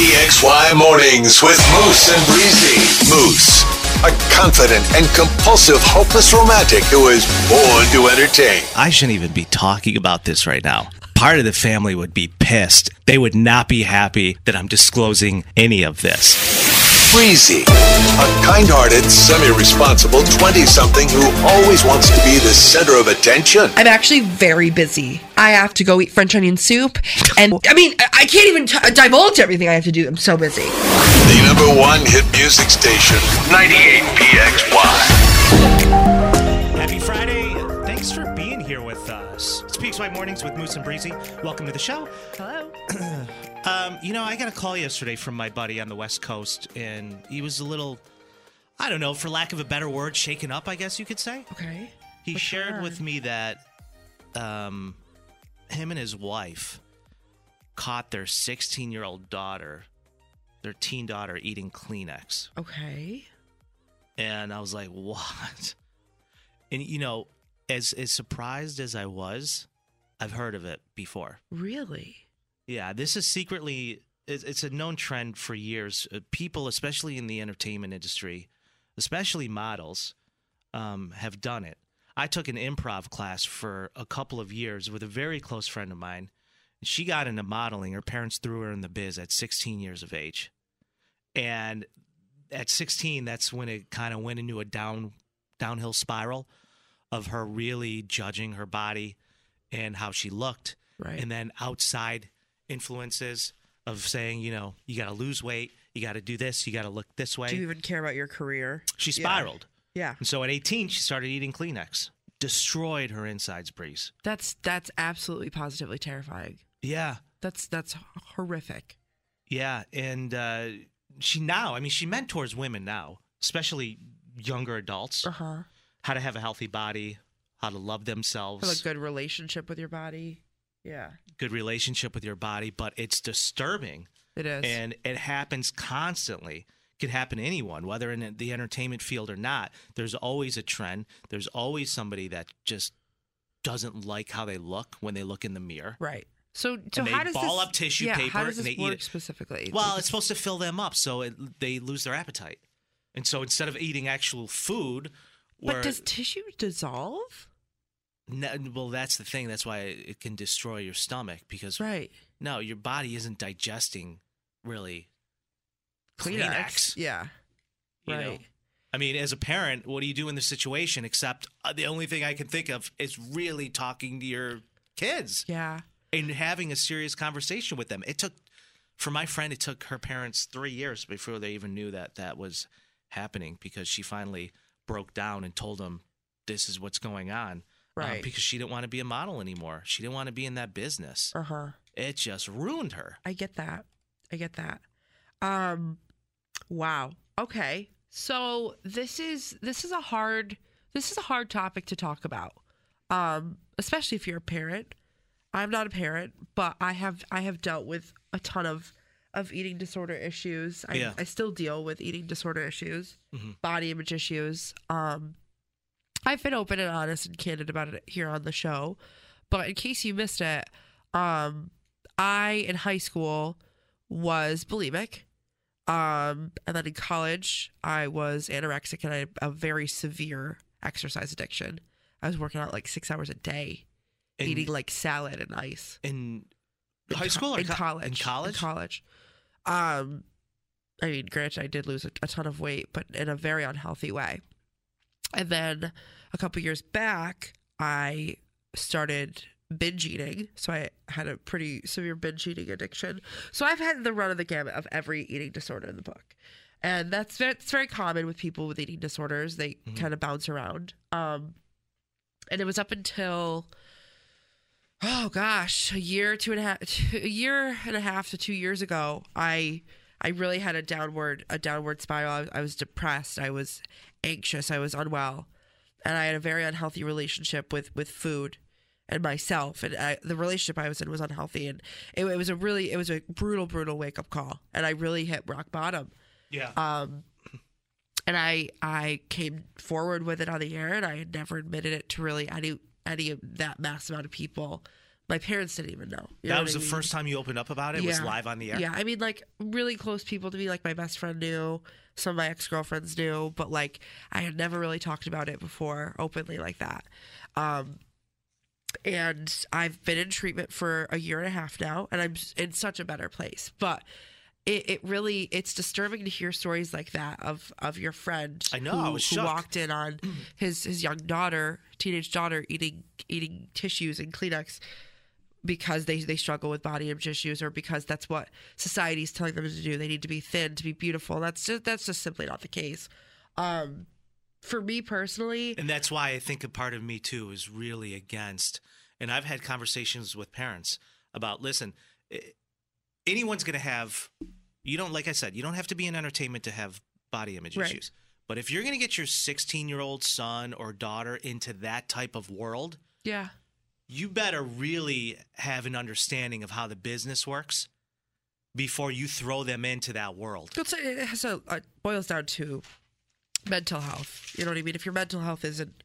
PXY Mornings with Moose and Breezy. Moose, a confident and compulsive, hopeless romantic who is born to entertain. I shouldn't even be talking about this right now. Part of the family would be pissed. They would not be happy that I'm disclosing any of this. Breezy, a kind hearted, semi responsible 20 something who always wants to be the center of attention. I'm actually very busy. I have to go eat French onion soup. And I mean, I I can't even t- divulge everything I have to do. I'm so busy. The number one hit music station, 98 PXY. Us. Mornings with Moose and Breezy. Welcome to the show. Hello. Um, you know, I got a call yesterday from my buddy on the West Coast, and he was a little, I don't know, for lack of a better word, shaken up, I guess you could say. Okay. He What's shared with me that um, him and his wife caught their 16 year old daughter, their teen daughter, eating Kleenex. Okay. And I was like, what? And, you know, as, as surprised as I was, I've heard of it before. Really? Yeah, this is secretly it's a known trend for years. Uh, People, especially in the entertainment industry, especially models, um, have done it. I took an improv class for a couple of years with a very close friend of mine. She got into modeling. Her parents threw her in the biz at 16 years of age, and at 16, that's when it kind of went into a down downhill spiral of her really judging her body and how she looked Right. and then outside influences of saying, you know, you got to lose weight, you got to do this, you got to look this way. Do you even care about your career? she Yeah. spiraled. Yeah. And so at 18, she started eating Kleenex, destroyed her insides, Breeze. That's that's absolutely positively terrifying. Yeah. That's that's horrific. Yeah. And uh, she now, I mean, she mentors women now, especially younger adults, Uh huh. how to have a healthy body, how to love themselves, Have a good relationship with your body. Yeah. good relationship with your body. But it's disturbing. It is. and it happens constantly could happen to anyone whether in the entertainment field or not there's always a trend there's always somebody that just doesn't like how they look when they look in the mirror right. So so And how does ball this, up tissue yeah, paper How does and this they eat work it. specifically? well it's supposed to fill them up so it, they lose their appetite and so instead of eating actual food but does tissue dissolve? No, well that's the thing that's why it can destroy your stomach because Right. no your body isn't digesting really Kleenex. Yeah. you know? Right. I mean, as a parent, what do you do in this situation? Except uh, the only thing I can think of is really talking to your kids Yeah. and having a serious conversation with them. It took, for my friend, it took her parents three years before they even knew that that was happening because she finally broke down and told them this is what's going on. Uh, Right. because she didn't want to be a model anymore. She didn't want to be in that business. Uh huh. It just ruined her. I get that. I get that. Um wow. Okay. So this is this is a hard this is a hard topic to talk about. Um especially if you're a parent. I'm not a parent, but I have I have dealt with a ton of of eating disorder issues. I, Yeah. I still deal with eating disorder issues, Mhm. body image issues. Um I've been open and honest and candid about it here on the show. But in case you missed it, um, I in high school was bulimic. Um, and then in college, I was anorexic and I had a very severe exercise addiction. I was working out like six hours a day, And- eating like salad and ice. In High school or in co- college? in college? college. Um, I mean, granted, I did lose a, a ton of weight, but in a very unhealthy way. And then a couple years back, I started binge eating. So I had a pretty severe binge eating addiction. So I've had the run of the gamut of every eating disorder in the book. And that's very, it's very common with people with eating disorders. They kind of bounce around. Um, and it was up until oh gosh, a year, two and a half, a year and a half to two years ago, I I really had a downward a downward spiral. I I was depressed. I was anxious. I was unwell, and I had a very unhealthy relationship with with food and myself. And I, the relationship I was in was unhealthy, and it, it was a really it was a brutal brutal wake up call, and I really hit rock bottom. Yeah. Um, and I I came forward with it on the air, and I had never admitted it to really any any of that mass amount of people. My parents didn't even know. You know that what was the mean? first time you opened up about it. Was live on the air. Yeah, I mean, like really close people to me, like my best friend knew, some of my ex girlfriends knew, but like I had never really talked about it before openly like that. Um, and I've been in treatment for a year and a half now, and I'm in such a better place. But it, it really it's disturbing to hear stories like that of of your friend I know, who, I was who walked in on his his young daughter, teenage daughter, eating eating tissues and Kleenex because they they struggle with body image issues or because that's what society is telling them to do. They need to be thin to be beautiful. That's just that's just simply not the case. Um, for me personally, And that's why I think a part of me too is really against. And I've had conversations with parents about listen, eh, anyone's going to have, you don't, like I said, you don't have to be in entertainment to have body image Right. issues. But if you're going to get your 16 year old son or daughter into that type of world, yeah, you better really have an understanding of how the business works before you throw them into that world. It has a boils down to mental health. You know what I mean? If your mental health isn't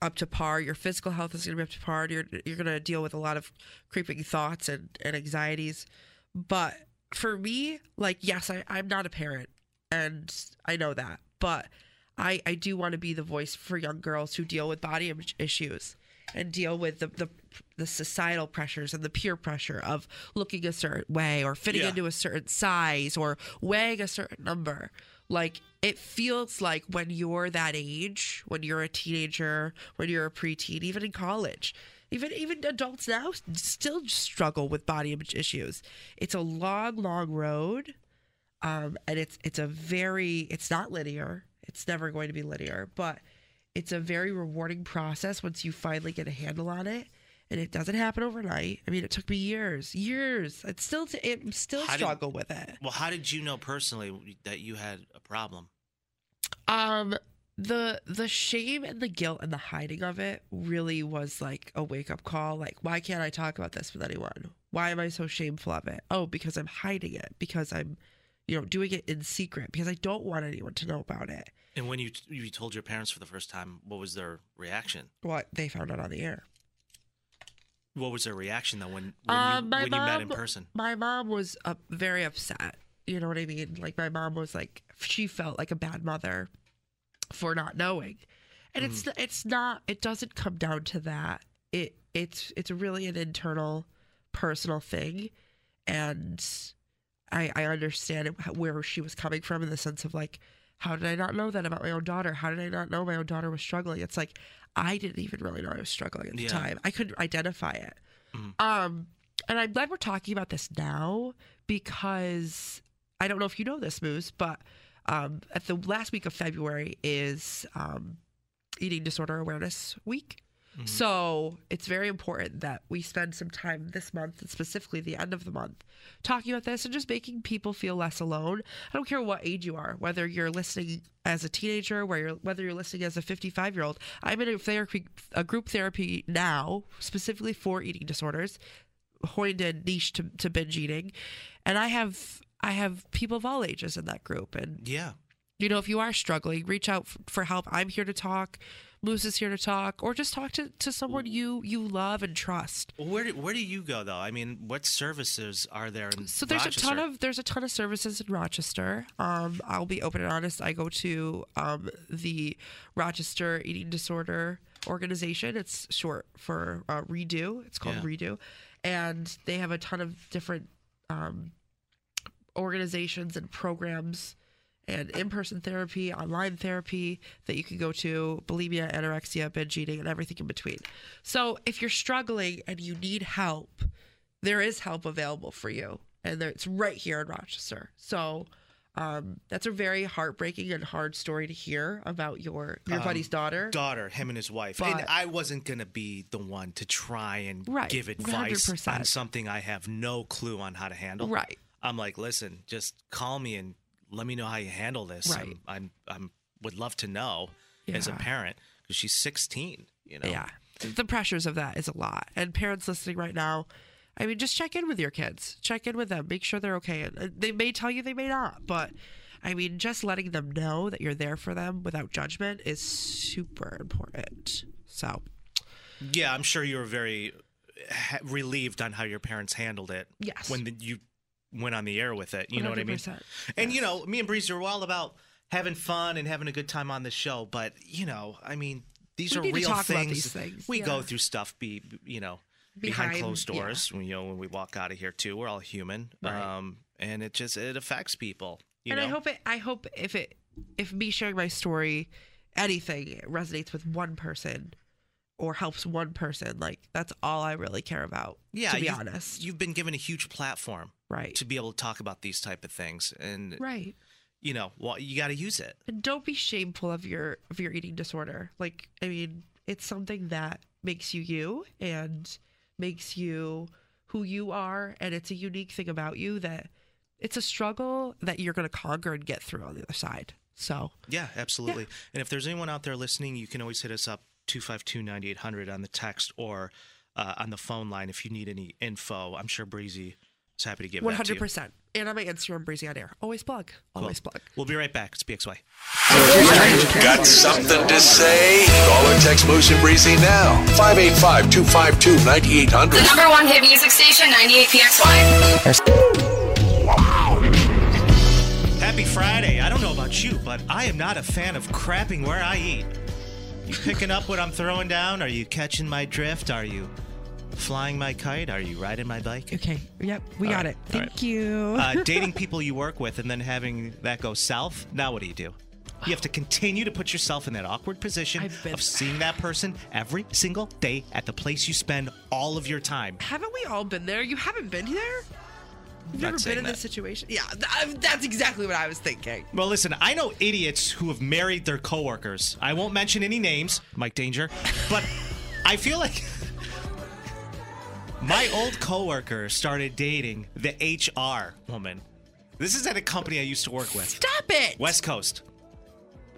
up to par, your physical health is going to be up to par. You're you're going to deal with a lot of creeping thoughts and, and anxieties. But for me, like yes, I, I'm not a parent, and I know that, but I I do want to be the voice for young girls who deal with body image issues and deal with the, the the societal pressures and the peer pressure of looking a certain way or fitting Yeah. into a certain size or weighing a certain number. Like it feels like when you're that age, when you're a teenager, when you're a preteen, even in college, even even adults now still struggle with body image issues. It's a long, long road, um, and it's it's a very it's not linear. It's never going to be linear, but it's a very rewarding process once you finally get a handle on it. And it doesn't happen overnight. I mean, it took me years, years. It's still, it still How did- struggle with it. Well, how did you know personally that you had a problem? Um, the the shame and the guilt and the hiding of it really was like a wake up call. Like, why can't I talk about this with anyone? Why am I so shameful of it? Oh, because I'm hiding it. Because I'm, you know, doing it in secret. Because I don't want anyone to know about it. And when you you told your parents for the first time, what was their reaction? What they found out on the air. What was their reaction though when when, Um, you, my when you met in person? My mom was uh, very upset. You know what I mean? Like my mom was like she felt like a bad mother for not knowing. And it's it's not it doesn't come down to that. It it's it's really an internal personal thing and I I understand it, where she was coming from in the sense of like how did I not know that about my own daughter? How did I not know my own daughter was struggling? It's like I didn't even really know I was struggling at the Yeah. time. I couldn't identify it. Mhm. Um, and I'm glad we're talking about this now because I don't know if you know this, Moose, but um, at the last week of February is um, Eating Disorder Awareness Week. Mm-hmm. So it's very important that we spend some time this month, and specifically the end of the month, talking about this and just making people feel less alone. I don't care what age you are, whether you're listening as a teenager, where you're, whether you're listening as a 55 year old. I'm in a therapy, a group therapy now, specifically for eating disorders, coined a niche to, to binge eating, and I have I have people of all ages in that group, and Yeah. You know, if you are struggling, reach out for help. I'm here to talk. Moose is here to talk, or just talk to, to someone you you love and trust. Well, where do, where do you go though? I mean, what services are there in So there's Rochester? a ton of there's a ton of services in Rochester. Um, I'll be open and honest. I go to um, the Rochester Eating Disorder Organization. It's short for uh, Redo. It's called Yeah. Redo, and they have a ton of different um, organizations and programs and in-person therapy, online therapy that you can go to, bulimia, anorexia, binge eating, and everything in between. So if you're struggling and you need help, there is help available for you, and there, it's right here in Rochester. So um, that's a very heartbreaking and hard story to hear about your your Um, buddy's daughter. daughter, him and his wife. and I wasn't going to be the one to try and Right, give advice 100%. on something I have no clue on how to handle. Right. I'm like, listen, just call me and let me know how you handle this. Right. I'm, I'm, I'm would love to know as a parent because she's 16. You know. Yeah. The pressures of that is a lot. And parents listening right now, I mean, just check in with your kids. Check in with them. Make sure they're okay. And, uh, They may tell you they may not, but I mean, just letting them know that you're there for them without judgment is super important. So, Yeah, I'm sure you were very relieved on how your parents handled it. Yes. When the, you went on the air with it, you know what I mean. 100%. And you know, me and Breezy are all about having fun and having a good time on the show. But you know, I mean, these We are real things. things, We go through stuff. Be you know. Behind, Behind- closed yeah. doors, when, you know, when we walk out of here too, we're all human, Right. um, and it just it affects people. You and know? I hope it, I hope if it, if me sharing my story, anything resonates with one person or helps one person, like that's all I really care about. yeah, To be you've- honest. you've been given a huge platform, Right. to be able to talk about these type of things, and Right. you know, well, you got to use it. and don't be shameful of your of your eating disorder like i mean it's something that makes you you and makes you who you are and it's a unique thing about you that it's a struggle that you're going to conquer and get through on the other side so Yeah, absolutely. And if there's anyone out there listening, you can always hit us up 252-9800 on the text or uh, on the phone line if you need any info. I'm sure Breezy is happy to give that to you. 100% and on my instagram breezy on air always plug always plug We'll be right back. It's PXY. Got something to say? Call or text Moose and Breezy now. 585 252 9800. The number one hit music station, 98PXY. Happy Friday. I don't know about you, but I am not a fan of crapping where I eat. You picking up what I'm throwing down? Are you catching my drift? Are you flying my kite? Are you riding my bike? okay yep we All got right, it thank right. you uh, dating people you work with and then having that go south. Now, what do you do? You have to continue to put yourself in that awkward position of seeing that person every single day at the place you spend all of your time. haven't we all been there you haven't been there You've never been in that. this situation yeah th- that's exactly what i was thinking Well, listen, I know idiots who have married their coworkers. I won't mention any names, Mike Danger, but I feel like my old coworker started dating the HR woman. This is at a company I used to work with. Stop it! West Coast.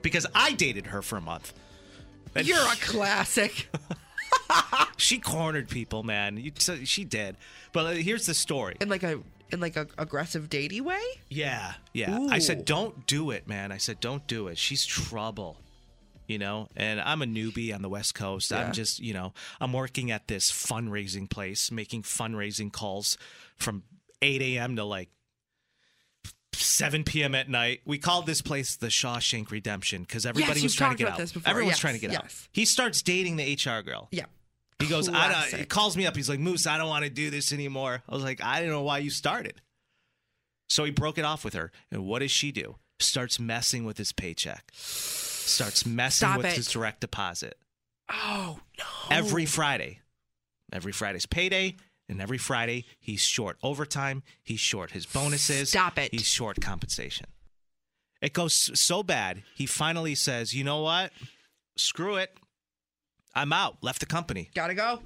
Because I dated her for a month. And You're a classic. she cornered people, man. You, so she did. But uh, here's the story. in like a in like a aggressive datey way. Yeah, yeah. I said, don't do it, man. I said, don't do it. She's trouble. You know, and I'm a newbie on the West Coast. Yeah. I'm just, you know, I'm working at this fundraising place, making fundraising calls from 8 a.m. to like 7 p.m. at night. We called this place the Shawshank Redemption because everybody you've was trying to get out. Everyone's Yes, trying to get out. yes. He starts dating the HR girl. Yeah. He goes, I don't, he calls me up. He's like, Moose, I don't want to do this anymore. I was like, I don't know why you started. So he broke it off with her. And what does she do? Starts messing with his paycheck. Starts messing Stop with it. his direct deposit. Oh no. Every Friday. Every Friday's payday. And every Friday, he's short overtime. He's short his bonuses. Stop it. He's short compensation. It goes so bad, he finally says, you know what? Screw it. I'm out. Left the company. Gotta go.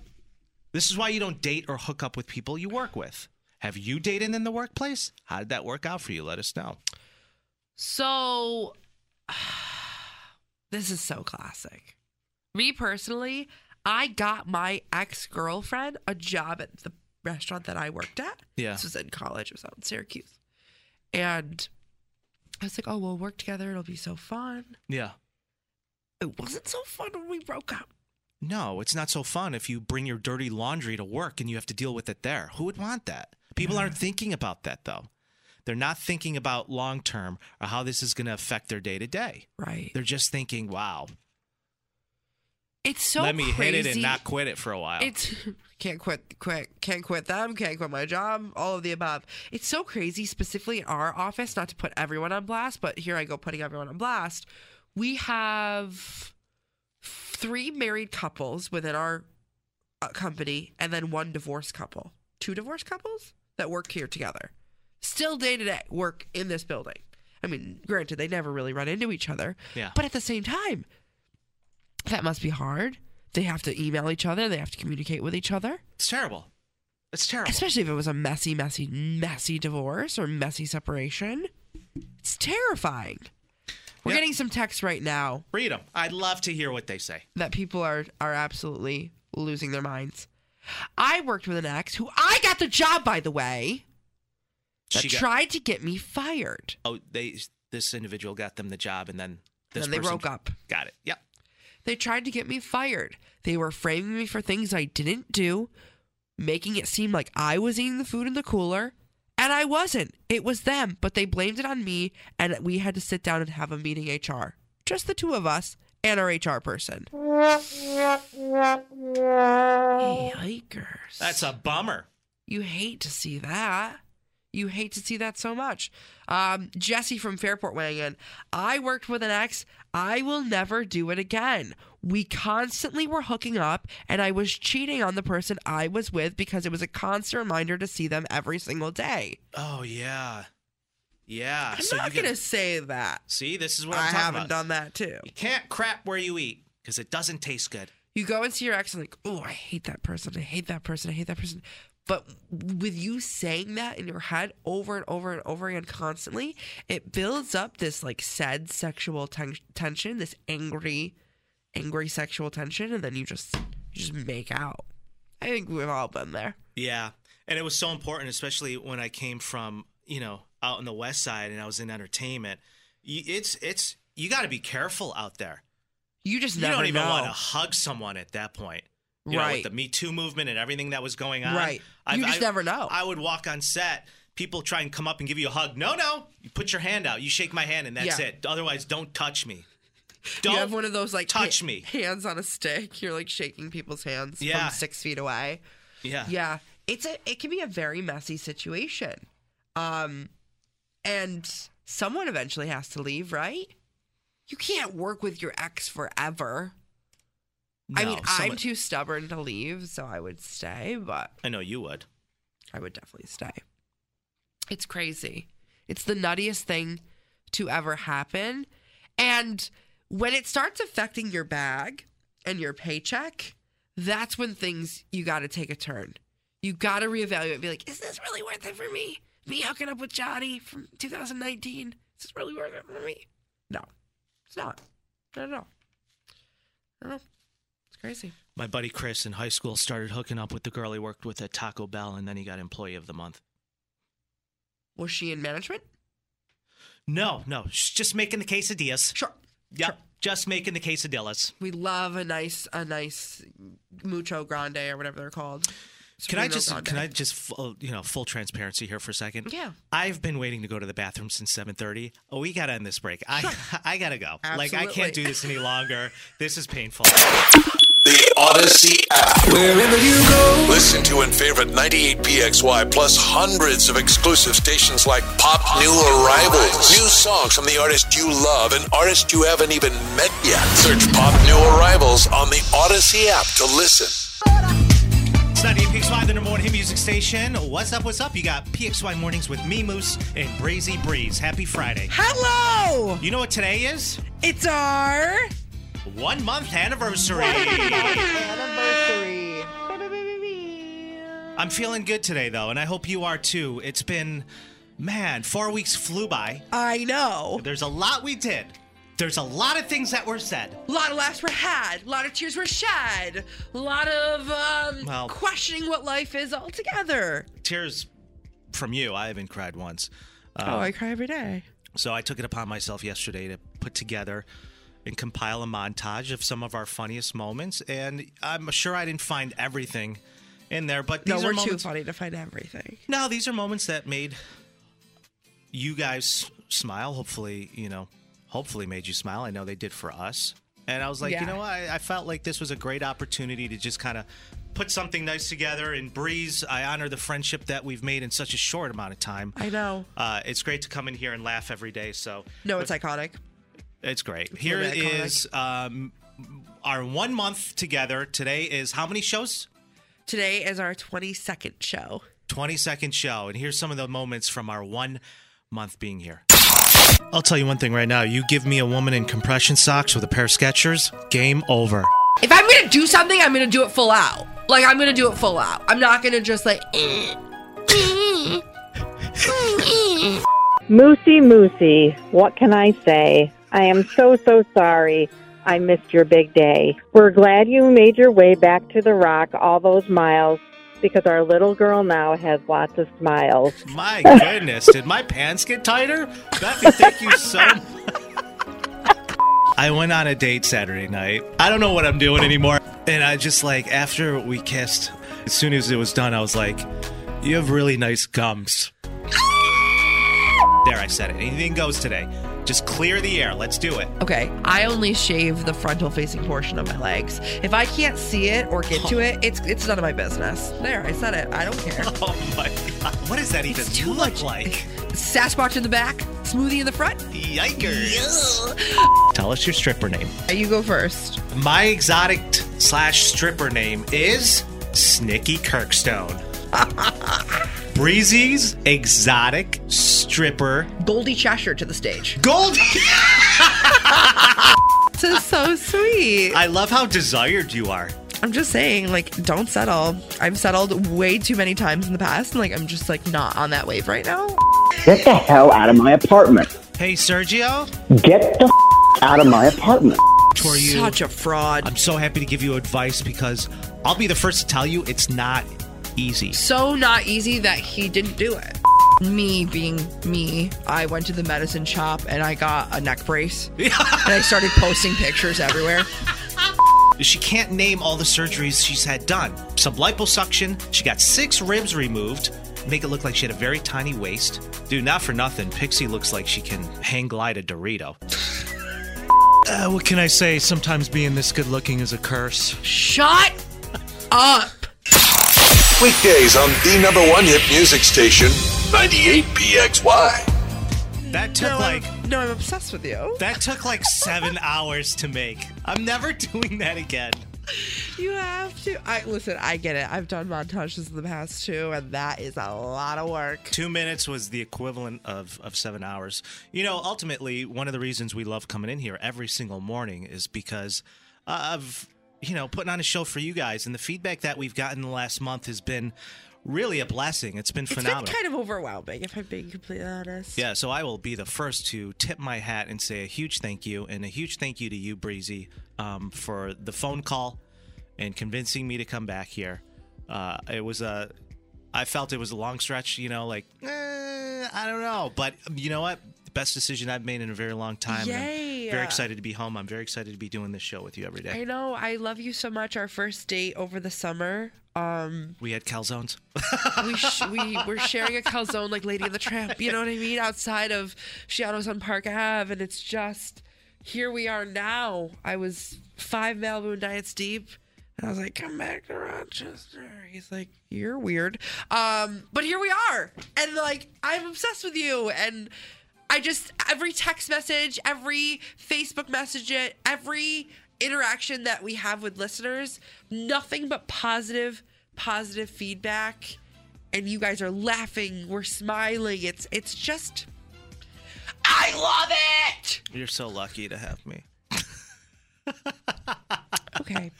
This is why you don't date or hook up with people you work with. Have you dated in the workplace? How did that work out for you? Let us know. So this is so classic. Me personally, I got my ex girlfriend a job at the restaurant that I worked at. Yeah. This was in college. It was out in Syracuse. And I was like, oh, we'll work together. It'll be so fun. Yeah. It wasn't so fun when we broke up. No, it's not so fun if you bring your dirty laundry to work and you have to deal with it there. Who would want that? People aren't thinking about that though. They're not thinking about long term or how this is going to affect their day to day. Right. They're just thinking, wow, It's so Let me crazy. hit it and not quit it for a while. It's can't quit, quit, can't quit them, can't quit my job, all of the above. It's so crazy, specifically in our office, not to put everyone on blast, but here I go putting everyone on blast. We have three married couples within our uh, company, and then one divorced couple, two divorced couples that work here together, still day to day work in this building. I mean, granted, they never really run into each other, Yeah. but at the same time, that must be hard. They have to email each other. They have to communicate with each other. it's terrible. It's terrible. Especially if it was a messy, messy, messy divorce or messy separation. It's terrifying. We're Yep. getting some texts right now Read them. I'd love to hear what they say. that people are are absolutely losing their minds. I worked with an ex who I got the job, by the way, that She got- tried to get me fired. Oh, they. This individual got them the job, and then this Then they broke up. Got it. Yep. They tried to get me fired. They were framing me for things I didn't do, making it seem like I was eating the food in the cooler, and I wasn't. It was them, but they blamed it on me, and we had to sit down and have a meeting HR. Just the two of us and our HR person. Yikers. That's a bummer. You hate to see that. You hate to see that so much. Um, Jesse from Fairport weighing in. I worked with an ex. I will never do it again. We constantly were hooking up, and I was cheating on the person I was with because it was a constant reminder to see them every single day. Oh yeah, yeah. I'm so not you going to say that. see. This is what I I'm talking haven't about. done that too. You can't crap where you eat because it doesn't taste good. You go and see your ex and like, oh, I hate that person. I hate that person. I hate that person. But with you saying that in your head over and over and over again constantly, it builds up this like said sexual ten- tension, this angry, angry sexual tension, and then you just you just make out. I think we've all been there. Yeah. And it was so important, especially when I came from, you know, out in the west side and I was in entertainment. It's, it's, you got to be careful out there. You just You don't even know. want to hug someone at that point. You know, Right. with the Me Too movement and everything that was going on. Right. You just never know. I would walk on set. People try and come up and give you a hug. No, no. You put your hand out. You shake my hand, and that's Yeah. it. Otherwise, don't touch me. you Don't have one of those like touch ha- me. hands on a stick. You're like shaking people's hands Yeah. from six feet away. Yeah. Yeah, it's a it can be a very messy situation. Um and someone eventually has to leave, right? You can't work with your ex forever. I No, mean, I'm too stubborn to leave, so I would stay, but I know you would. I would definitely stay. It's crazy. It's the nuttiest thing to ever happen. And when it starts affecting your bag and your paycheck, that's when things you got to take a turn. You got to reevaluate be like, is this really worth it for me? Me hooking up with Johnny from 2019? Is this really worth it for me? No, it's not. Not at all. I don't know. It's crazy. My buddy Chris in high school started hooking up with the girl he worked with at Taco Bell, and then he got Employee of the Month. Was she in management? No, no, she's just making the quesadillas. Sure. Yep, Sure. just making the quesadillas. We love a nice, a nice mucho grande or whatever they're called. Can I just grande. can I just you know full transparency here for a second? Yeah. I've been waiting to go to the bathroom since 7:30. Oh, we got to end this break. I I got to go. Like I can't do this any longer. This is painful. The Audacy app. Wherever you go. Listen to and favorite 98PXY plus hundreds of exclusive stations like Pop New Arrivals. New songs from the artist you love and artists you haven't even met yet. Search Pop New Arrivals on the Audacy app to listen. It's 98 PXY, the number one hit music station. What's up? What's up? You got PXY mornings with me, Moose, and Brazy Breeze. Happy Friday. Hello! You know what today is? It's our One month anniversary. anniversary. I'm feeling good today, though, and I hope you are too. It's been, man, four weeks flew by. I know. There's a lot we did. There's a lot of things that were said. A lot of laughs were had. A lot of tears were shed. A lot of um, Well- questioning what life is altogether. Tears from you. I haven't cried once. oh, I cry every day. So I took it upon myself yesterday to put together and compile a montage of some of our funniest moments. And I'm sure I didn't find everything in there, but No, these we're are too funny to find everything. No, these are moments that made you guys smile. Hopefully, you know, hopefully made you smile. I know they did for us. And I was like, Yeah. you know? I, I felt like this was a great opportunity to just kind of put something nice together and breeze. I honor the friendship that we've made in such a short amount of time. I know. Uh, it's great to come in here and laugh every day. So No, it's iconic. It's great. Here really um, our one month together. Today is how many shows? Today is our 22nd show. 20 second show. And here's some of the moments from our one month being here. I'll tell you one thing right now. You give me a woman in compression socks with a pair of Skechers, game over. If I'm gonna do something, I'm gonna do it full out. Like I'm gonna do it full out. I'm not gonna just like. eh. Moosey Moosey, what can I say? I am so, so sorry I missed your big day. We're glad you made your way back to the rock all those miles because our little girl now has lots of smiles. My goodness, did my pants get tighter? Bethany, thank you so much. I went on a date Saturday night. I don't know what I'm doing anymore. And I just like, after we kissed, as soon as it was done, I was like, you have really nice gums. There, I said it. Anything goes today. Just clear the air. Let's do it. Okay, I only shave the frontal facing portion of my legs. If I can't see it or get to oh. it, it's it's none of my business. There, I said it. I don't care. Oh my god. What does that even It's too look much. like? Sasquatch in the back, smoothie in the front. Yikers. Tell us your stripper name. You go first. My exotic slash stripper name is Snicky Kirkstone. Breezy's exotic stripper Goldie Cheshire to the stage. Gold. This is so sweet. I love how desired you are. I'm just saying, like, don't settle. I've settled way too many times in the past, and like, I'm just like not on that wave right now. Get the hell out of my apartment. Hey Sergio, Get the f- out of my apartment. for you. Such a fraud. I'm so happy to give you advice because I'll be the first to tell you it's not easy. so not easy that he didn't do it. Me being me, I went to the medicine shop and I got a neck brace. and I started posting pictures everywhere. She can't name all the surgeries she's had done. Some liposuction, she got six ribs removed, make it look like she had a very tiny waist. Dude, not for nothing, Pixie looks like she can hang glide a Dorito. Uh, what can I say? Sometimes being this good looking is a curse. Shut up. Weekdays on the number one hit music station, 98PXY. That took No, like I'm, no, I'm obsessed with you. that took like seven hours to make. I'm never doing that again. You have to. I listen. I get it. I've done montages in the past too, and that is a lot of work. Two minutes was the equivalent of, of seven hours. You know, ultimately, one of the reasons we love coming in here every single morning is because of, you know, putting on a show for you guys. And the feedback that we've gotten the last month has been really a blessing. It's been It's phenomenal. been kind of overwhelming, if I'm being completely honest. Yeah, so I will be the first to tip my hat and say a huge thank you, and a huge thank you to you, Breezy, um, for the phone call and convincing me to come back here. Uh, it was a, I felt it was a long stretch, you know, like eh, I don't know, but you know what? The best decision I've made in a very long time. and I'm very excited to be home. I'm very excited to be doing this show with you every day. I know. I love you so much. Our first date over the summer. Um, We had calzones. we sh- we were sharing a calzone like Lady in the Tramp. You know what I mean? Outside of Shadows on Park Ave, and it's just here we are now. I was five Malibu diets deep, and I was like, "Come back to Rochester." He's like, "You're weird," um, but here we are, and like I'm obsessed with you, and I just every text message, every Facebook message, it every interaction that we have with listeners, nothing but positive, positive feedback. And you guys are laughing, we're smiling. It's it's just I love it. You're so lucky to have me. Okay.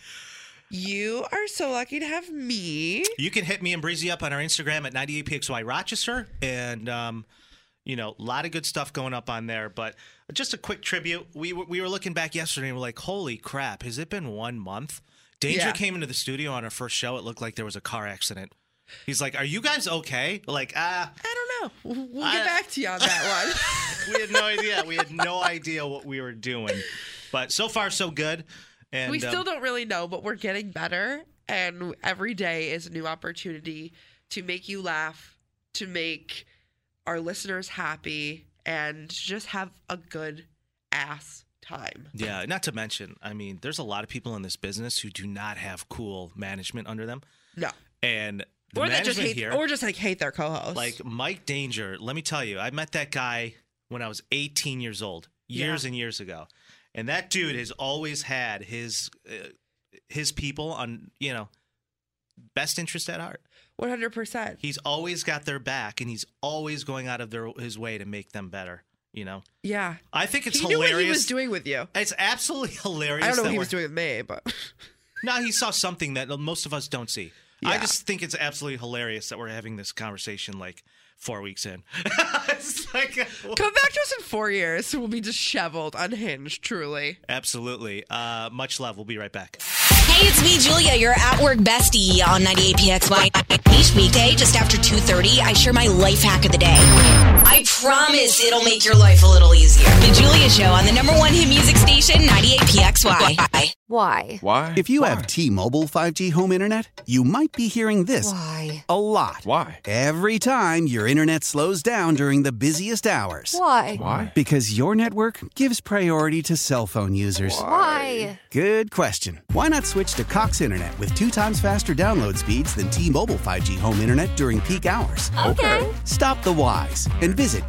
You are so lucky to have me. You can hit me and Breezy up on our Instagram at 98pxy Rochester, and um, you know, a lot of good stuff going up on there. But just a quick tribute: we were, we were looking back yesterday, and we're like, "Holy crap! Has it been one month?" Danger Yeah. came into the studio on our first show. It looked like there was a car accident. He's like, "Are you guys okay?" Like, ah, I don't know. We'll get I- back to you on that one. we had no idea. We had no idea what we were doing. But so far, so good. And we still um, don't really know, but we're getting better. And every day is a new opportunity to make you laugh, to make our listeners happy, and just have a good ass time. Yeah, not to mention, I mean, there's a lot of people in this business who do not have cool management under them, No. and Or that just hate, here, or just like hate their co-host. like Mike Danger. Let me tell you, I met that guy when I was 18 years old, years Yeah. and years ago, and that dude has always had his uh, his people on you know best interest at heart. One hundred percent. He's always got their back, and he's always going out of their his way to make them better. You know, Yeah. I think it's he knew hilarious. what he was doing with you. It's absolutely hilarious. I don't know what he was doing with me, but No, he saw something that most of us don't see. I just think it's absolutely hilarious that we're having this conversation like four weeks in. it's like, come back to us in four years. We'll be disheveled, unhinged, truly. absolutely. Uh, much love. We'll be right back. Hey, it's me, Julia, your at work bestie on 98PXY. Each weekday, just after 2.30, I share my life hack of the day. I promise it'll make your life a little easier. The Julia Show on the number one hit music station, 98PXY. Why? Why? If you have T-Mobile 5G home internet, you might be hearing this Why? a lot. Why? Every time your internet slows down during the busiest hours. Why? Why? Because your network gives priority to cell phone users. Why? Good question. Why not switch to Cox Internet with two times faster download speeds than T-Mobile 5G home internet during peak hours? Okay. Stop the whys and visit